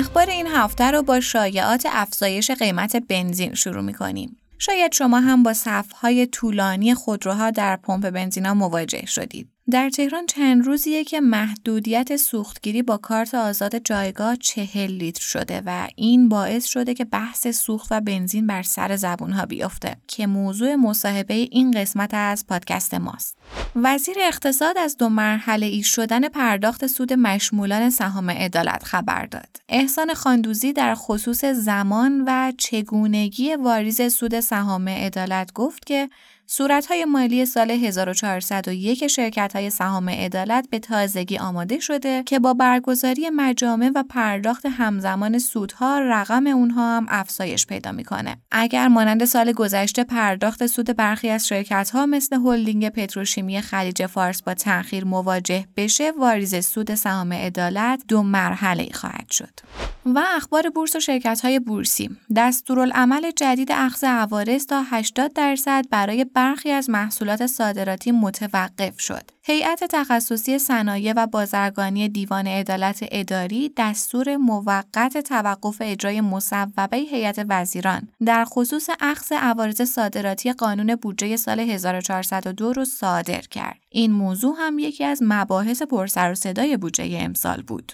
اخبار این هفته رو با شایعات افزایش قیمت بنزین شروع می کنیم. شاید شما هم با صفهای طولانی خودروها در پمپ بنزینا مواجه شدید. در تهران چند روزیه که محدودیت سوختگیری با کارت آزاد جایگاه چهل لیتر شده و این باعث شده که بحث سوخت و بنزین بر سر زبون ها بیفته که موضوع مصاحبه این قسمت از پادکست ماست. وزیر اقتصاد از دو مرحله ای شدن پرداخت سود مشمولان سهام عدالت خبر داد. احسان خاندوزی در خصوص زمان و چگونگی واریز سود سهام عدالت گفت که صورتهای مالی سال 1401 شرکت های سهام عدالت به تازگی آماده شده که با برگزاری مجامع و پرداخت همزمان سودها رقم اونها هم افزایش پیدا می‌کنه. اگر مانند سال گذشته پرداخت سود برخی از شرکت ها مثل هلدینگ پتروشیمی خلیج فارس با تأخیر مواجه بشه، واریز سود سهام عدالت دو مرحله خواهد شد. و اخبار بورس و شرکت های بورسی دستورالعمل جدید اخذ عوارض تا 80 درصد برای برخی از محصولات صادراتی متوقف شد. هیئت تخصصی صنایع و بازرگانی دیوان عدالت اداری دستور موقت توقف اجرای مصوبه هیئت وزیران در خصوص اخذ عوارض صادراتی قانون بودجه سال 1402 را صادر کرد. این موضوع هم یکی از مباحث پرسر و صدای بودجه امسال بود.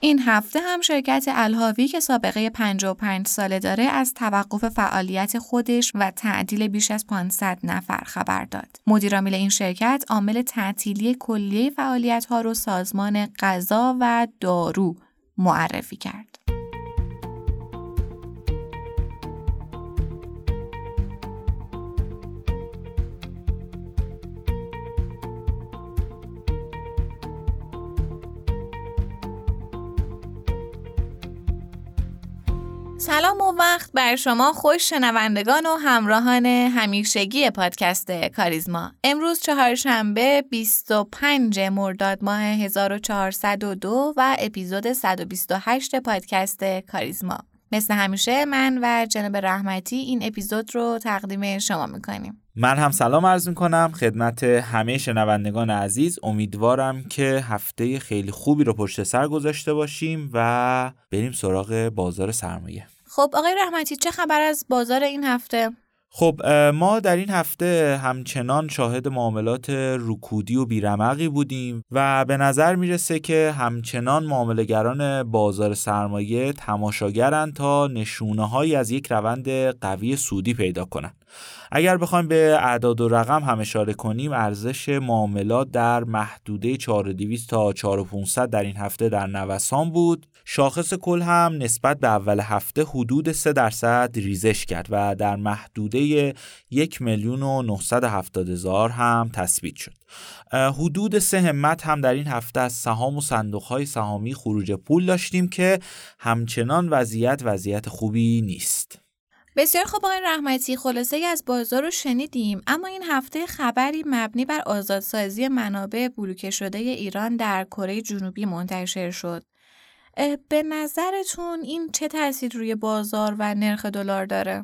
این هفته هم شرکت الهاوی که سابقه 55 ساله داره از توقف فعالیت خودش و تعدیل بیش از 500 نفر خبر داد. مدیرعامل این شرکت عامل تعطیلی کلیه فعالیت ها رو سازمان غذا و دارو معرفی کرد. سلام و وقت بر شما خوش شنوندگان و همراهان همیشگی پادکست کاریزما. امروز چهارشنبه 25 مرداد ماه 1402 و اپیزود 128 پادکست کاریزما. مثل همیشه من و جناب رحمتی این اپیزود رو تقدیم شما می‌کنیم. من هم سلام عرض می‌کنم خدمت همه شنوندگان عزیز امیدوارم که هفته خیلی خوبی رو پشت سر گذاشته باشیم و بریم سراغ بازار سرمایه خب آقای رحمتی چه خبر از بازار این هفته؟ خب ما در این هفته همچنان شاهد معاملات رکودی و بیرمقی بودیم و به نظر می‌رسه که همچنان معاملگران بازار سرمایه تماشاگرند تا نشونه هایی از یک روند قوی سودی پیدا کنند. اگر بخوایم به اعداد و رقم هم اشاره کنیم ارزش معاملات در محدوده 4200 تا 4500 در این هفته در نوسان بود. شاخص کل هم نسبت به اول هفته حدود 3 درصد ریزش کرد و در محدوده 1 میلیون و 970 هزار هم تثبیت شد. حدود سه همت هم در این هفته از سهام و صندوق های سهامی خروج پول داشتیم که همچنان وضعیت وضعیت خوبی نیست. بسیار خوب آقای رحمتی خلاصه از بازار رو شنیدیم. اما این هفته خبری مبنی بر آزادسازی منابع بلوکه شده ایران در کره جنوبی منتشر شد. به نظرتون این چه تاثیر روی بازار و نرخ دلار داره؟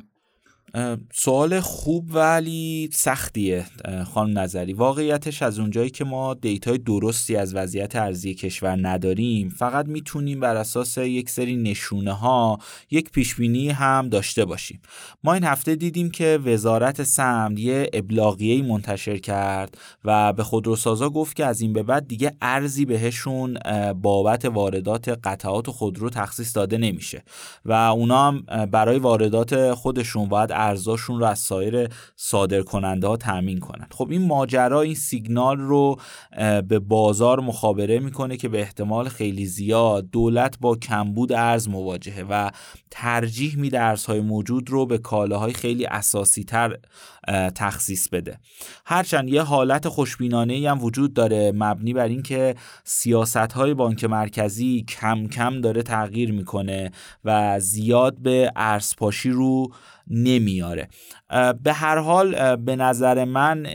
سوال خوب ولی سختیه خانم نظری. واقعیتش از اونجایی که ما دیتای درستی از وضعیت ارزی کشور نداریم فقط می‌تونیم بر اساس یک سری نشونه ها یک پیشبینی هم داشته باشیم. ما این هفته دیدیم که وزارت سمت یه ابلاغیه منتشر کرد و به خودروسازا گفت که از این به بعد دیگه ارزی بهشون بابت واردات قطعات خودرو تخصیص داده نمیشه. و اونا هم برای واردات خودشون باید ارزاشون رو از سایر صادر کننده ها تامین کنن. خب این ماجرا این سیگنال رو به بازار مخابره می‌کنه که به احتمال خیلی زیاد دولت با کمبود ارز مواجهه و ترجیح میده ارزهای موجود رو به کالاهای خیلی اساسی تر تخصیص بده. هرچند یه حالت خوشبینانه هم وجود داره مبنی بر اینکه سیاست های بانک مرکزی کم کم داره تغییر می‌کنه و زیاد به ارزپاشی رو نمیاره. به هر حال به نظر من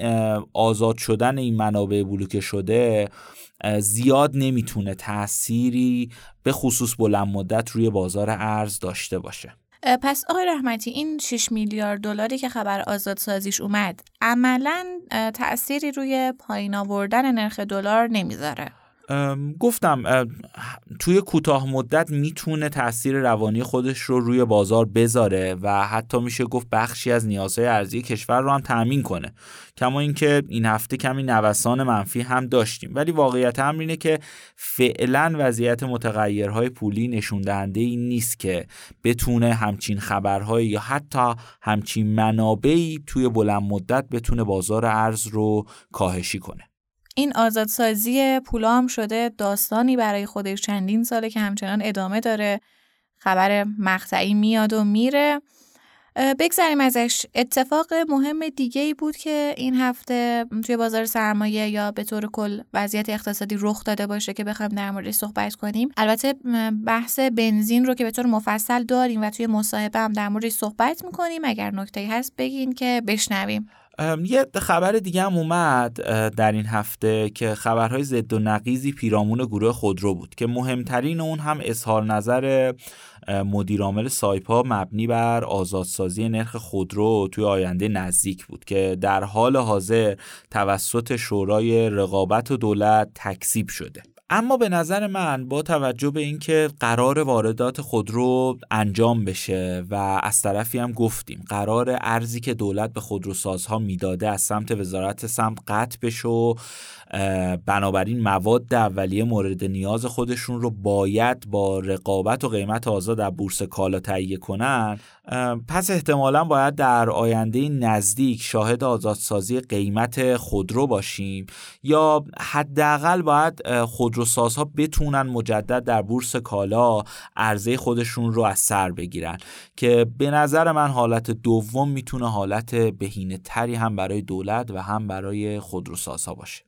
آزاد شدن این منابع بلوکه شده زیاد نمی‌تونه تأثیری به خصوص بلند مدت روی بازار ارز داشته باشه. پس آقای رحمتی این 6 میلیارد دلاری که خبر آزاد سازیش اومد عملا تأثیری روی پایین آوردن نرخ دلار نمی‌ذاره. گفتم توی کوتاه مدت می‌تونه تاثیر روانی خودش رو روی بازار بذاره و حتی میشه گفت بخشی از نیازهای ارزی کشور رو هم تأمین کنه. کما اینکه این هفته کمی نوسان منفی هم داشتیم. ولی واقعیت هم اینه که فعلا وضعیت متغیرهای پولی نشون دهنده این نیست که بتونه همچین خبرهای یا حتی همچین منابعی توی بلند مدت بتونه بازار ارز رو کاهشی کنه. این آزادسازی پولا هم شده داستانی برای خودش چندین ساله که همچنان ادامه داره. خبر مقطعی میاد و میره. بگذاریم ازش. اتفاق مهم دیگه ای بود که این هفته توی بازار سرمایه یا به طور کل وضعیت اقتصادی رخ داده باشه که بخوایم در موردش صحبت کنیم. البته بحث بنزین رو که به طور مفصل داریم و توی مصاحبه هم در موردش صحبت می‌کنیم. اگر نکته هست بگین که بشنویم. یه خبر دیگه هم اومد در این هفته که خبرهای ضد و نقیزی پیرامون گروه خودرو بود که مهمترین اون هم اظهار نظر مدیرعامل سایپا مبنی بر آزادسازی نرخ خودرو توی آینده نزدیک بود که در حال حاضر توسط شورای رقابت و دولت تکسیب شده. اما به نظر من با توجه به اینکه قرار واردات خودرو انجام بشه و از طرفی هم گفتیم قرار ارزی که دولت به خودروسازها می‌داده از سمت وزارت سمت قطع بشه و بنابراین مواد اولیه مورد نیاز خودشون رو باید با رقابت و قیمت آزاد در بورس کالا تهیه کنن پس احتمالا باید در آینده نزدیک شاهد آزادسازی قیمت خودرو باشیم یا حداقل باید خودروسازها بتونن مجدد در بورس کالا عرضه خودشون رو از سر بگیرن که به نظر من حالت دوم می‌تونه حالت بهینه تری هم برای دولت و هم برای خودروسازها باشه.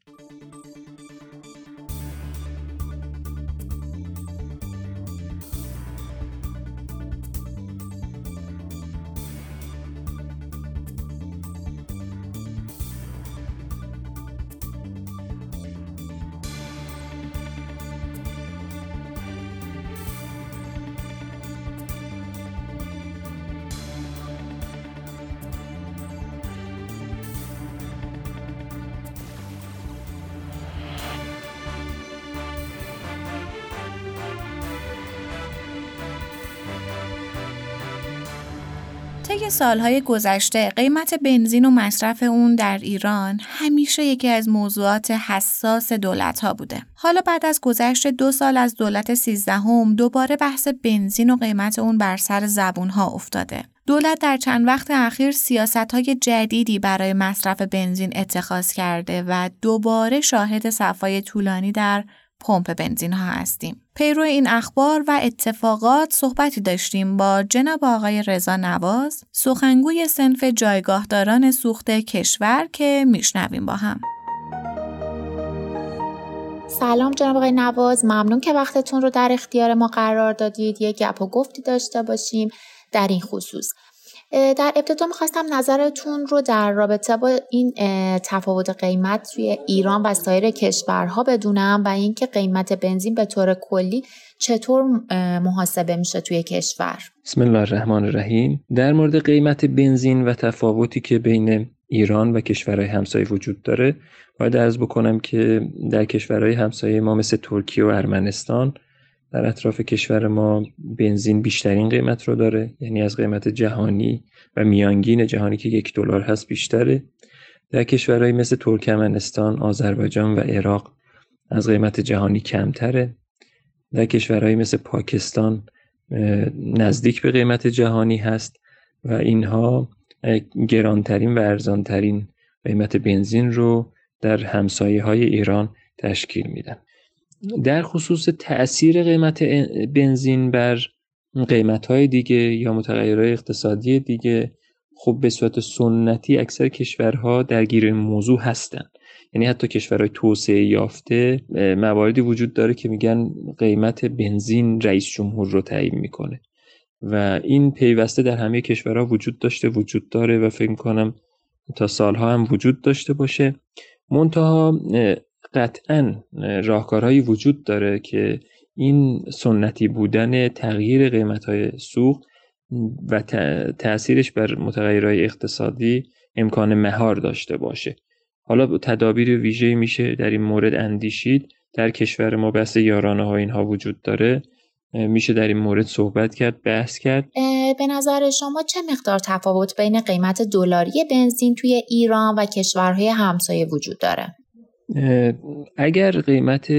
سالهای گذشته قیمت بنزین و مصرف اون در ایران همیشه یکی از موضوعات حساس دولت ها بوده. حالا بعد از گذشت دو سال از دولت سیزدهم دوباره بحث بنزین و قیمت اون بر سر زبون ها افتاده. دولت در چند وقت اخیر سیاست های جدیدی برای مصرف بنزین اتخاذ کرده و دوباره شاهد صفای طولانی در پمپ بنزین ها هستیم. پیرو این اخبار و اتفاقات صحبتی داشتیم با جناب آقای رضا نواز سخنگوی سنف جایگاهداران سوخت کشور که میشنویم با هم. سلام جناب آقای نواز ممنون که وقتتون رو در اختیار ما قرار دادید یه گپ و گفتی داشته باشیم در این خصوص در ابتدا می‌خواستم نظرتون رو در رابطه با این تفاوت قیمت توی ایران و سایر کشورها بدونم و اینکه قیمت بنزین به طور کلی چطور محاسبه میشه توی کشور. بسم الله الرحمن الرحیم. در مورد قیمت بنزین و تفاوتی که بین ایران و کشورهای همسایه وجود داره باید ارز بکنم که در کشورهای همسایه ما مثل ترکیه و ارمنستان در اطراف کشور ما بنزین بیشترین قیمت رو داره یعنی از قیمت جهانی و میانگین جهانی که یک دلار هست بیشتره. در کشورهایی مثل ترکمنستان، آذربایجان و عراق از قیمت جهانی کمتره. در کشورهایی مثل پاکستان نزدیک به قیمت جهانی هست و اینها گرانترین و ارزانترین قیمت بنزین رو در همسایه های ایران تشکیل میدن. در خصوص تاثیر قیمت بنزین بر قیمت های دیگه یا متغیرهای اقتصادی دیگه خب به صورت سنتی اکثر کشورها درگیر این موضوع هستن. یعنی حتی کشورهای توسعه یافته مواردی وجود داره که میگن قیمت بنزین رئیس جمهور رو تعیین می‌کنه. و این پیوسته در همه کشورها وجود داشته وجود داره و فکر کنم تا سالها هم وجود داشته باشه. منتها قطعا راهکارهایی وجود داره که این سنتی بودن تغییر قیمت های سوق و تاثیرش بر متغیرهای اقتصادی امکان مهار داشته باشه. حالا تدابیر ویژه میشه در این مورد اندیشید. در کشور ما بحث یارانه ها اینها وجود داره. میشه در این مورد صحبت کرد بحث کرد. به نظر شما چه مقدار تفاوت بین قیمت دلاری بنزین توی ایران و کشورهای همسایه وجود داره؟ اگر قیمت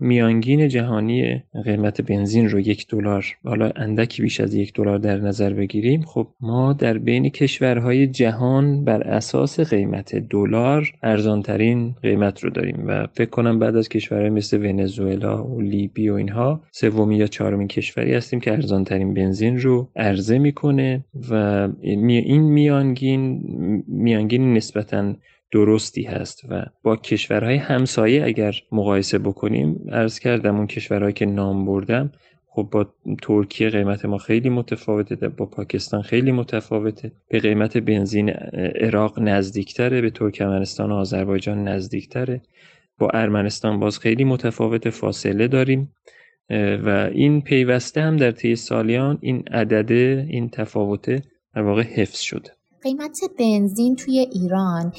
میانگین جهانی قیمت بنزین رو یک دلار حالا اندکی بیش از یک دلار در نظر بگیریم خب ما در بین کشورهای جهان بر اساس قیمت دلار ارزانترین قیمت رو داریم و فکر کنم بعد از کشورهای مثل ونزوئلا و لیبی و اینها سومی یا چهارمین کشوری هستیم که ارزانترین بنزین رو عرضه می‌کنه و این میانگین میانگین نسبتاً درستی هست و با کشورهای همسایه اگر مقایسه بکنیم ارز کردم اون کشورهایی که نام بردم خب با ترکیه قیمت ما خیلی متفاوته با پاکستان خیلی متفاوته. به قیمت بنزین عراق نزدیکتره به ترکمنستان و آذربایجان نزدیکتره. با ارمنستان باز خیلی متفاوت فاصله داریم. و این پیوسته هم در طی سالیان این عدده این تفاوته در واقع حفظ شده. قیمت بنزین توی ایران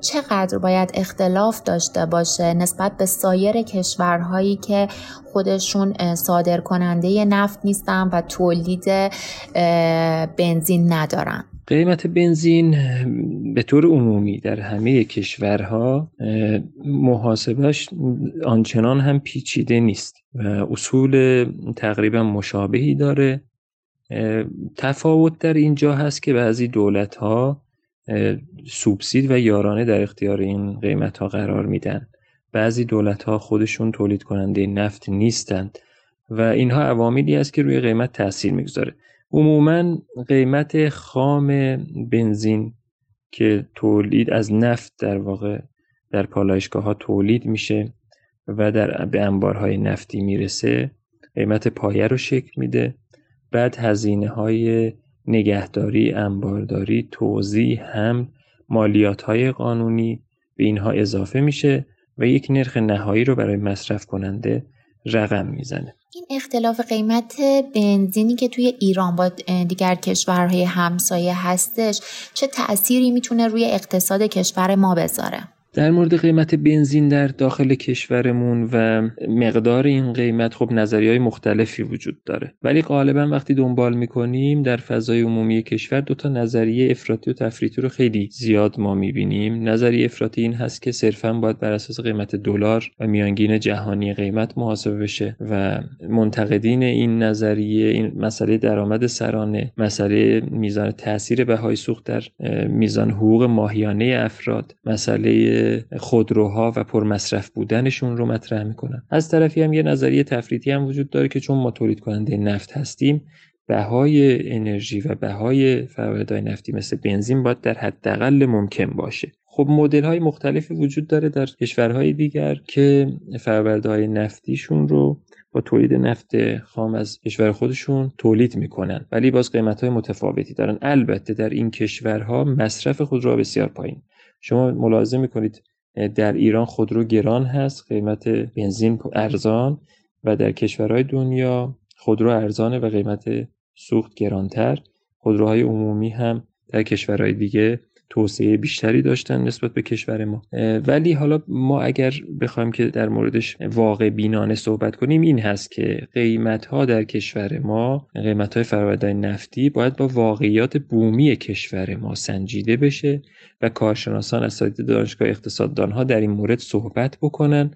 چقدر باید اختلاف داشته باشه نسبت به سایر کشورهایی که خودشون صادر کننده نفت نیستن و تولید بنزین ندارن؟ قیمت بنزین به طور عمومی در همه کشورها محاسبش آنچنان هم پیچیده نیست و اصول تقریبا مشابهی داره. تفاوت در اینجا هست که بعضی دولت ها سوبسید و یارانه در اختیار این قیمت ها قرار میدن. بعضی دولت ها خودشون تولید کننده نفت نیستند و اینها عواملی است که روی قیمت تاثیر می‌گذاره. عموما قیمت خام بنزین که تولید از نفت در واقع در پالایشگاه ها تولید میشه و در به انبارهای نفتی می‌رسه قیمت پایه رو شکل میده. بعد هزینه های نگهداری، انبارداری، توزیع، هم مالیات های قانونی به اینها اضافه میشه و یک نرخ نهایی رو برای مصرف کننده رقم می‌زنه. این اختلاف قیمت بنزینی که توی ایران با دیگر کشورهای همسایه هستش چه تأثیری می‌تونه روی اقتصاد کشور ما بذاره؟ در مورد قیمت بنزین در داخل کشورمون و مقدار این قیمت خب نظری های مختلفی وجود داره. ولی غالبا وقتی دنبال می‌کنیم در فضای عمومی کشور دو تا نظریه افراطی و تفریطی رو خیلی زیاد ما می‌بینیم. نظریه افراطی این هست که صرفا باید بر اساس قیمت دلار و میانگین جهانی قیمت محاسبه بشه و منتقدین این نظریه این مسئله درآمد سرانه مسئله میزان تاثیر بهای سوخت در میزان حقوق ماهیانه افراد مسئله خودروها و پرمصرف بودنشون رو مطرح می‌کنن. از طرفی هم یه نظریه تفریطی هم وجود داره که چون ما تولید کننده نفت هستیم بهای انرژی و بهای فواردهای نفتی مثل بنزین باید در حداقل ممکن باشه. خب مدل های مختلفی وجود داره در کشورهای دیگر که های نفتیشون رو با تولید نفت خام از کشور خودشون تولید می‌کنن. ولی باز قیمت های متفاوتی دارن. البته در این کشورها مصرف خود را بسیار پایین. شما ملاحظه می‌کنید در ایران خودرو گران هست قیمت بنزین ارزان و در کشورهای دنیا خودرو ارزانه و قیمت سوخت گرانتر. خودروهای عمومی هم در کشورهای دیگه توسعه بیشتری داشتن نسبت به کشور ما. ولی حالا ما اگر بخوایم که در موردش واقع بینانه صحبت کنیم این هست که قیمت ها در کشور ما قیمت های فرآورده نفتی باید با واقعیات بومی کشور ما سنجیده بشه و کارشناسان از سایت دانشگاه اقتصاددان ها در این مورد صحبت بکنن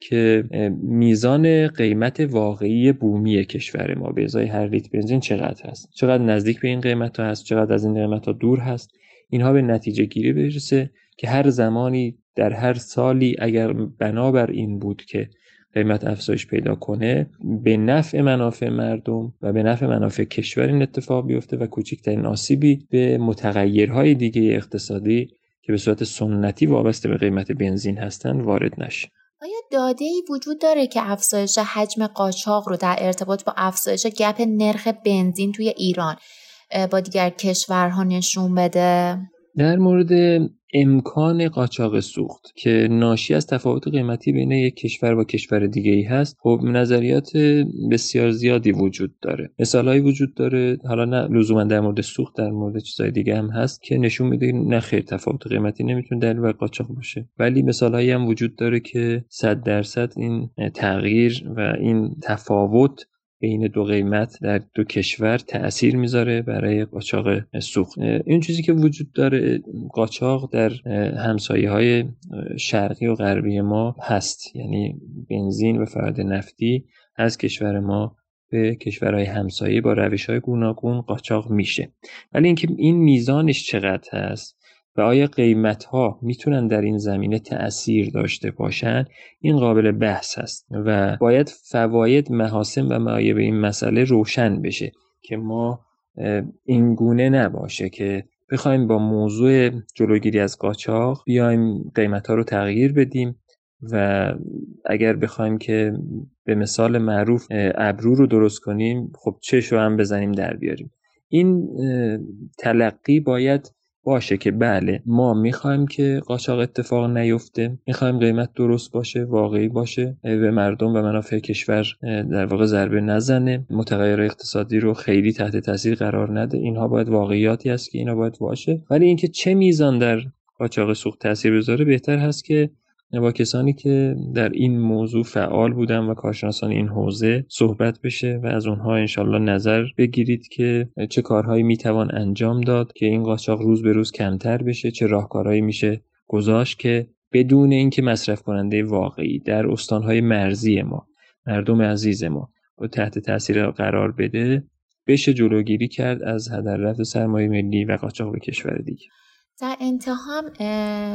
که میزان قیمت واقعی بومی کشور ما به ازای هر لیتر بنزین چقدر هست؟ چقدر نزدیک به این قیمت ها هست؟ چقدر از این قیمت ها دور هست؟ اینها به نتیجه گیری برسه که هر زمانی در هر سالی اگر بنابر این بود که قیمت افزایش پیدا کنه به نفع منافع مردم و به نفع منافع کشور این اتفاق بیفته و کوچکترین آسیبی به متغیرهای دیگه اقتصادی که به صورت سنتی وابسته به قیمت بنزین هستند وارد نشه. آیا داده ای وجود داره که افزایش حجم قاچاق رو در ارتباط با افزایش گپ نرخ بنزین توی ایران با دیگر کشورها نشون بده؟ در مورد امکان قاچاق سوخت که ناشی از تفاوت قیمتی بین یک کشور با کشور دیگه ای هست خب نظریات بسیار زیادی وجود داره مثالهایی وجود داره حالا نه لزوما در مورد سوخت در مورد چیزهای دیگه هم هست که نشون میده نه خیر تفاوت قیمتی نمی‌تونه دلیل بر قاچاق باشه ولی مثالهایی هم وجود داره که صد درصد این تغییر و این تفاوت بین دو قیمت در دو کشور تاثیر می‌ذاره برای قاچاق سوخت. این چیزی که وجود داره قاچاق در همسایه های شرقی و غربی ما هست. یعنی بنزین و فرد نفتی از کشور ما به کشورهای همسایه با روش های گوناگون قاچاق میشه. ولی اینکه این میزانش چقدر هست و آیا قیمت ها می‌تونن در این زمینه تأثیر داشته باشن؟ این قابل بحث هست و باید فواید محاسن و معایب این مسئله روشن بشه که ما این گونه نباشه که بخوایم با موضوع جلوگیری از قاچاق بیایم قیمت ها رو تغییر بدیم و اگر بخوایم که به مثال معروف ابرو رو درست کنیم خب چش رو هم بزنیم در بیاریم. این تلقی باید باشه که بله ما می‌خوایم که قاچاق اتفاق نیفته می‌خوایم قیمت درست باشه واقعی باشه به مردم و منافع کشور در واقع ضربه نزنه. متغیر اقتصادی رو خیلی تحت تاثیر قرار نده. اینها باید واقعیاتی است که اینا باید باشه. ولی اینکه چه میزان در قاچاق سوخت تاثیر بذاره بهتر هست که با کسانی که در این موضوع فعال بودن و کارشناسان این حوزه صحبت بشه و از اونها انشالله نظر بگیرید که چه کارهایی می‌توان انجام داد که این قاچاق روز به روز کمتر بشه چه راهکارهایی میشه گذاشت که بدون اینکه مصرف کننده واقعی در استانهای مرزی ما مردم عزیز ما و تحت تاثیر قرار بده بشه جلوگیری کرد از هدر رفت سرمایه ملی و قاچاق به کشور دیگه. در انتها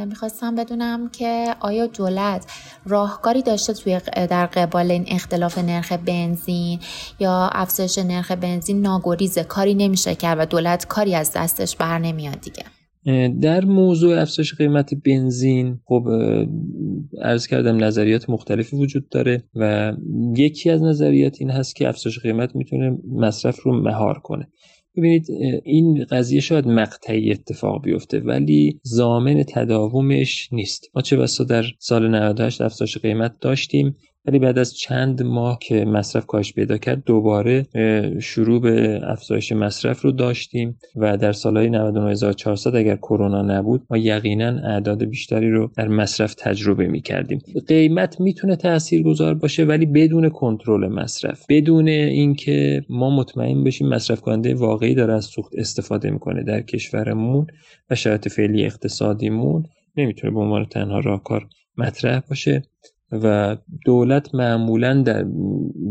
می‌خواستم بدونم که آیا دولت راهکاری داشته توی در قبال این اختلاف نرخ بنزین یا افزایش نرخ بنزین ناگریزه کاری نمیشه کرد و دولت کاری از دستش بر نمیاد دیگه؟ در موضوع افزایش قیمت بنزین خب عرض کردم نظریات مختلفی وجود داره و یکی از نظریات این هست که افزایش قیمت می‌تونه مصرف رو مهار کنه. ببینید این قضیه شاید مقطعی اتفاق بیفته ولی زامن تداومش نیست. ما چه بسا در سال 98 افزایش قیمت داشتیم. ولی بعد از چند ماه که مصرف کاهش پیدا کرد دوباره شروع به افزایش مصرف رو داشتیم و در سالهای 99400 اگر کرونا نبود ما یقینا اعداد بیشتری رو در مصرف تجربه می کردیم قیمت می‌تونه تأثیر گذار باشه ولی بدون کنترل مصرف. بدون اینکه ما مطمئن بشیم مصرف کننده واقعی داره از سوخت استفاده می‌کنه در کشورمون و شرایط فعلی اقتصادیمون. نمی‌تونه به عنوان تنها راهکار مطرح باشه. و دولت معمولا در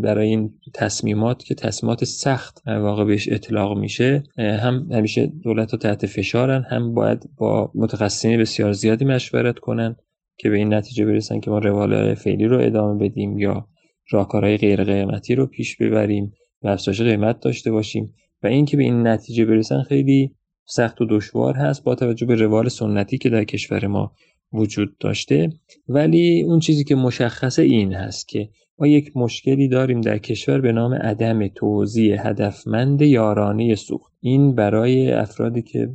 برای این تصمیمات که تصمیمات سخت واقع بهش اطلاق میشه هم همیشه دولت ها تحت فشارن هم باید با متخصصین بسیار زیادی مشورت کنن که به این نتیجه برسن که ما روال فعلی رو ادامه بدیم یا راهکارهای غیر قیمتی رو پیش ببریم و افزایش قیمت داشته باشیم. و اینکه به این نتیجه برسن خیلی سخت و دشوار هست با توجه به روال سنتی که در کشور ما وجود داشته. ولی اون چیزی که مشخصه این هست که ما یک مشکلی داریم در کشور به نام عدم توزیع هدفمند یارانه سوخت. این برای افرادی که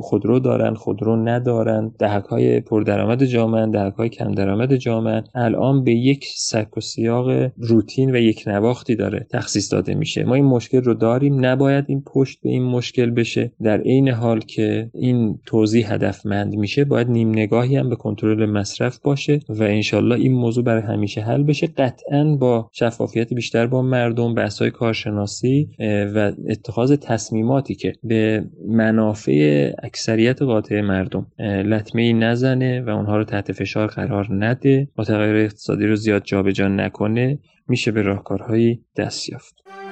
خودرو دارن خودرو ندارن دهک های پردرآمد جامعه دهک های کم درآمد جامعه الان به یک سک و سیاق روتین و یک نواختی داره تخصیص داده میشه. ما این مشکل رو داریم. نباید این پشت به این مشکل بشه. در عین حال که این توضیح هدفمند میشه باید نیم نگاهی هم به کنترل مصرف باشه و انشالله این موضوع برای همیشه حل بشه. قطعا با شفافیت بیشتر با مردم بحث کارشناسی و اتخاذ تصمیمات اتهاماتی که به منافع اکثریت قاطع مردم لطمه ای نزنه و اونها رو تحت فشار قرار نده متغیر اقتصادی رو زیاد جابجا نکنه میشه به راهکارهایی دست یافت.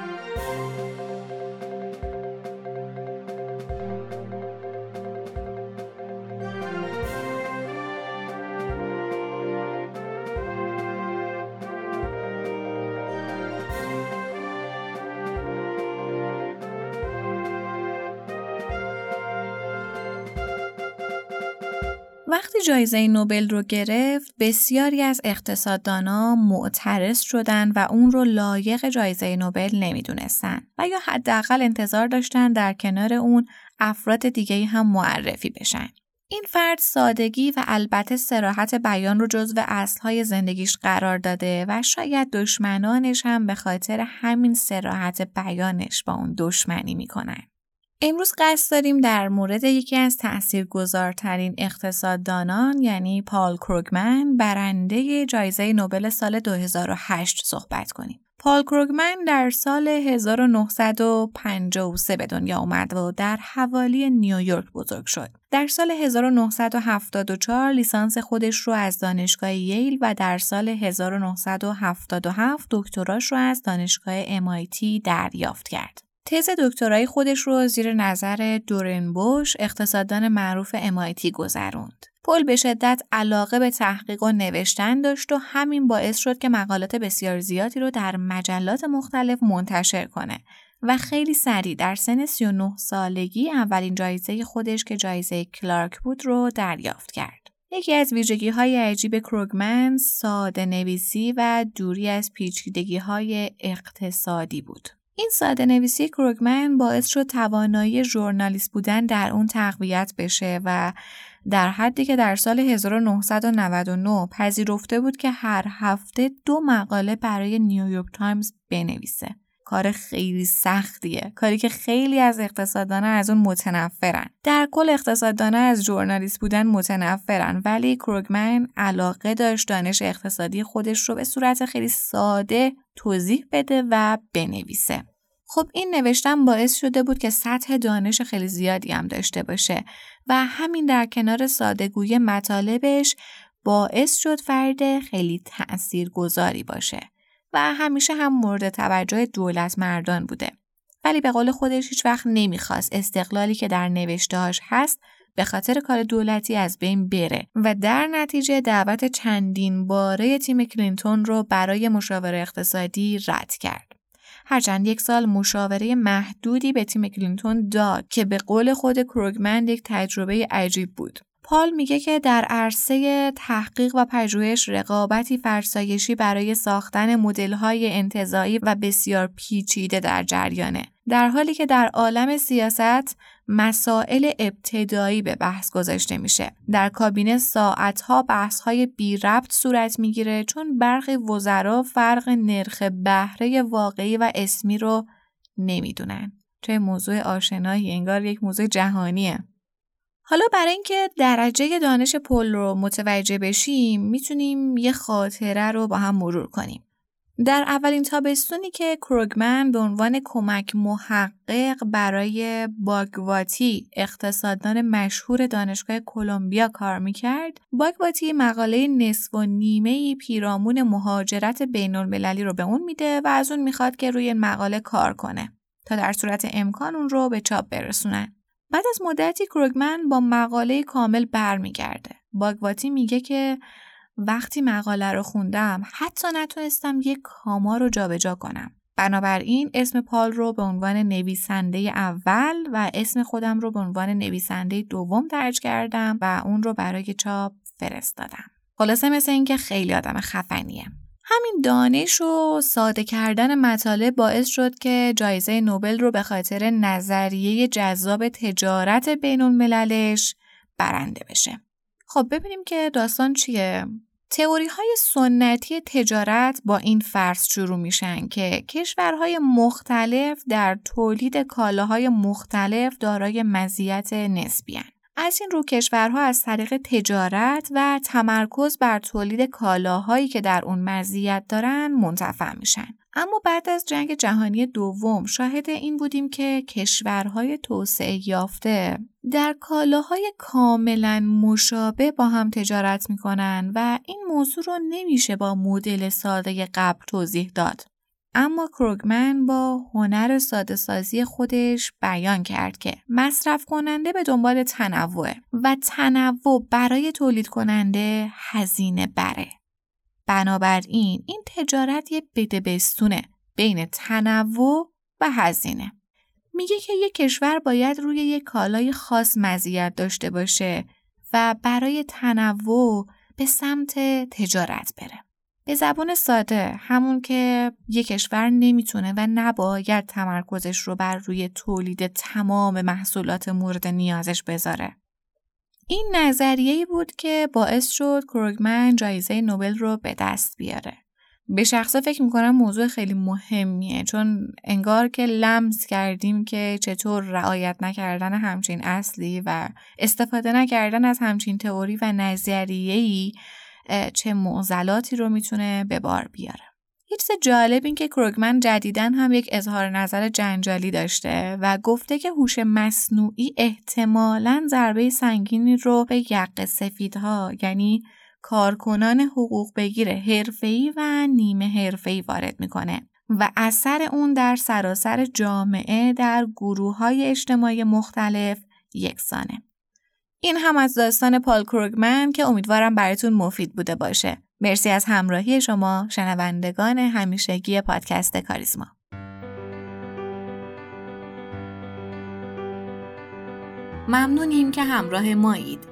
جایزه نوبل رو گرفت بسیاری از اقتصاددانا معترض شدن و اون رو لایق جایزه نوبل نمی‌دونستن و یا حداقل انتظار داشتن در کنار اون افراد دیگه هم معرفی بشن. این فرد سادگی و البته سراحت بیان رو جزو اصلهای زندگیش قرار داده و شاید دشمنانش هم به خاطر همین سراحت بیانش با اون دشمنی می‌کنن. امروز قصد داریم در مورد یکی از تاثیرگذارترین اقتصاددانان یعنی پال کروگمن برنده جایزه نوبل سال 2008 صحبت کنیم. پال کروگمن در سال 1953 به دنیا اومد و در حوالی نیویورک بزرگ شد. در سال 1974 لیسانس خودش رو از دانشگاه ییل و در سال 1977 دکتراش رو از دانشگاه MIT دریافت کرد. تز دکترای خودش رو زیر نظر دورن بوش اقتصاددان معروف MIT گذروند. پل به شدت علاقه به تحقیق و نوشتن داشت و همین باعث شد که مقالات بسیار زیادی رو در مجلات مختلف منتشر کنه و خیلی سریع در سن 39 سالگی اولین جایزه خودش که جایزه کلارک بود رو دریافت کرد. یکی از ویژگی های عجیب کروگمن ساده نویسی و دوری از پیچیدگی های اقتصادی بود. این ساده نویسی کروگمن باعث شد توانایی ژورنالیست بودن در اون تقویت بشه و در حدی که در سال 1999 پذیرفته بود که هر هفته دو مقاله برای نیویورک تایمز بنویسه. کار خیلی سختیه. کاری که خیلی از اقتصاددانا از اون متنفرن. در کل اقتصاددانا از ژورنالیست بودن متنفرن ولی کروگمن علاقه داشت دانش اقتصادی خودش رو به صورت خیلی ساده توضیح بده و بنویسه. خب این نوشتن باعث شده بود که سطح دانش خیلی زیادی هم داشته باشه و همین در کنار سادگوی مطالبش باعث شد فرد خیلی تأثیر گذاری باشه. و همیشه هم مورد توجه دولت مردان بوده. ولی به قول خودش هیچ وقت نمی‌خواست استقلالی که در نوشتهاش هست به خاطر کار دولتی از بین بره و در نتیجه دعوت چندین باره تیم کلینتون رو برای مشاوره اقتصادی رد کرد. هرچند یک سال مشاوره محدودی به تیم کلینتون داد که به قول خود کروگمن یک تجربه عجیب بود. پال میگه که در عرصه تحقیق و پژوهش رقابتی فرسایشی برای ساختن مدل‌های انتزاعی و بسیار پیچیده در جریانه در حالی که در عالم سیاست مسائل ابتدایی به بحث گذاشته میشه. در کابینه ساعتها بحث‌های بی ربط صورت می‌گیره چون برخی وزرا فرق نرخ بهره واقعی و اسمی رو نمی‌دونن. چه موضوع آشنایی انگار یک موضوع جهانیه. حالا برای اینکه درجه دانش پل رو متوجه بشیم می‌تونیم یه خاطره رو با هم مرور کنیم. در اولین تابستونی که کروگمن به عنوان کمک محقق برای باگواتی اقتصاددان مشهور دانشگاه کلمبیا کار می‌کرد باگواتی مقاله نصف و نیمه پیرامون مهاجرت بین المللی رو به اون میده و از اون می‌خواد که روی مقاله کار کنه تا در صورت امکان اون رو به چاپ برسونن بعد از مدتی کروگمن با مقاله کامل برمیگرده. باگواتی میگه که وقتی مقاله رو خوندم حتی نتونستم یک کاما رو جابجا کنم. بنابراین اسم پال رو به عنوان نویسنده اول و اسم خودم رو به عنوان نویسنده دوم درج کردم و اون رو برای چاپ فرستادم. خلاصه مثل اینکه خیلی آدم خفنیه. همین دانش و ساده کردن مطالب باعث شد که جایزه نوبل رو به خاطر نظریه جذاب تجارت بین المللش برنده بشه. خب ببینیم که داستان چیه؟ تئوری های سنتی تجارت با این فرض شروع میشن که کشورهای مختلف در تولید کالاهای مختلف دارای مزیت نسبی از این رو کشورها از طریق تجارت و تمرکز بر تولید کالاهایی که در اون مزیت دارن منتفع میشن. اما بعد از جنگ جهانی دوم شاهد این بودیم که کشورهای توسعه یافته در کالاهای کاملا مشابه با هم تجارت می‌کنن و این موضوع رو نمیشه با مدل ساده قبل توضیح داد. اما کروگمن با هنر ساده سازی خودش بیان کرد که مصرف کننده به دنبال تنوع و تنوع برای تولید کننده هزینه بره. بنابراین این تجارت یه بده بستونه بین تنوع و هزینه. میگه که یک کشور باید روی یک کالای خاص مزیت داشته باشه و برای تنوع به سمت تجارت بره. به زبان ساده همون که یک کشور نمی‌تونه و نباید تمرکزش رو بر روی تولید تمام محصولات مورد نیازش بذاره. این نظریه بود که باعث شد کروگمن جایزه نوبل رو به دست بیاره. به شخصه فکر می‌کنم موضوع خیلی مهمیه چون انگار که لمس کردیم که چطور رعایت نکردن همچین اصلی و استفاده نکردن از همچین تئوری و نظریه‌ای چه معضلاتی رو می‌تونه به بار بیاره. یه چیز جالب این که کروگمن جدیدن هم یک اظهار نظر جنجالی داشته و گفته که هوش مصنوعی احتمالا ضربه سنگینی رو به یق سفیدها یعنی کارکنان حقوق بگیر حرفه‌ای و نیمه حرفه‌ای وارد می‌کنه و اثر اون در سراسر جامعه در گروه های اجتماعی مختلف یکسانه. این هم از داستان پال کروگمن که امیدوارم براتون مفید بوده باشه. مرسی از همراهی شما شنوندگان همیشگی پادکست کاریزما. ممنونیم که همراه مایید.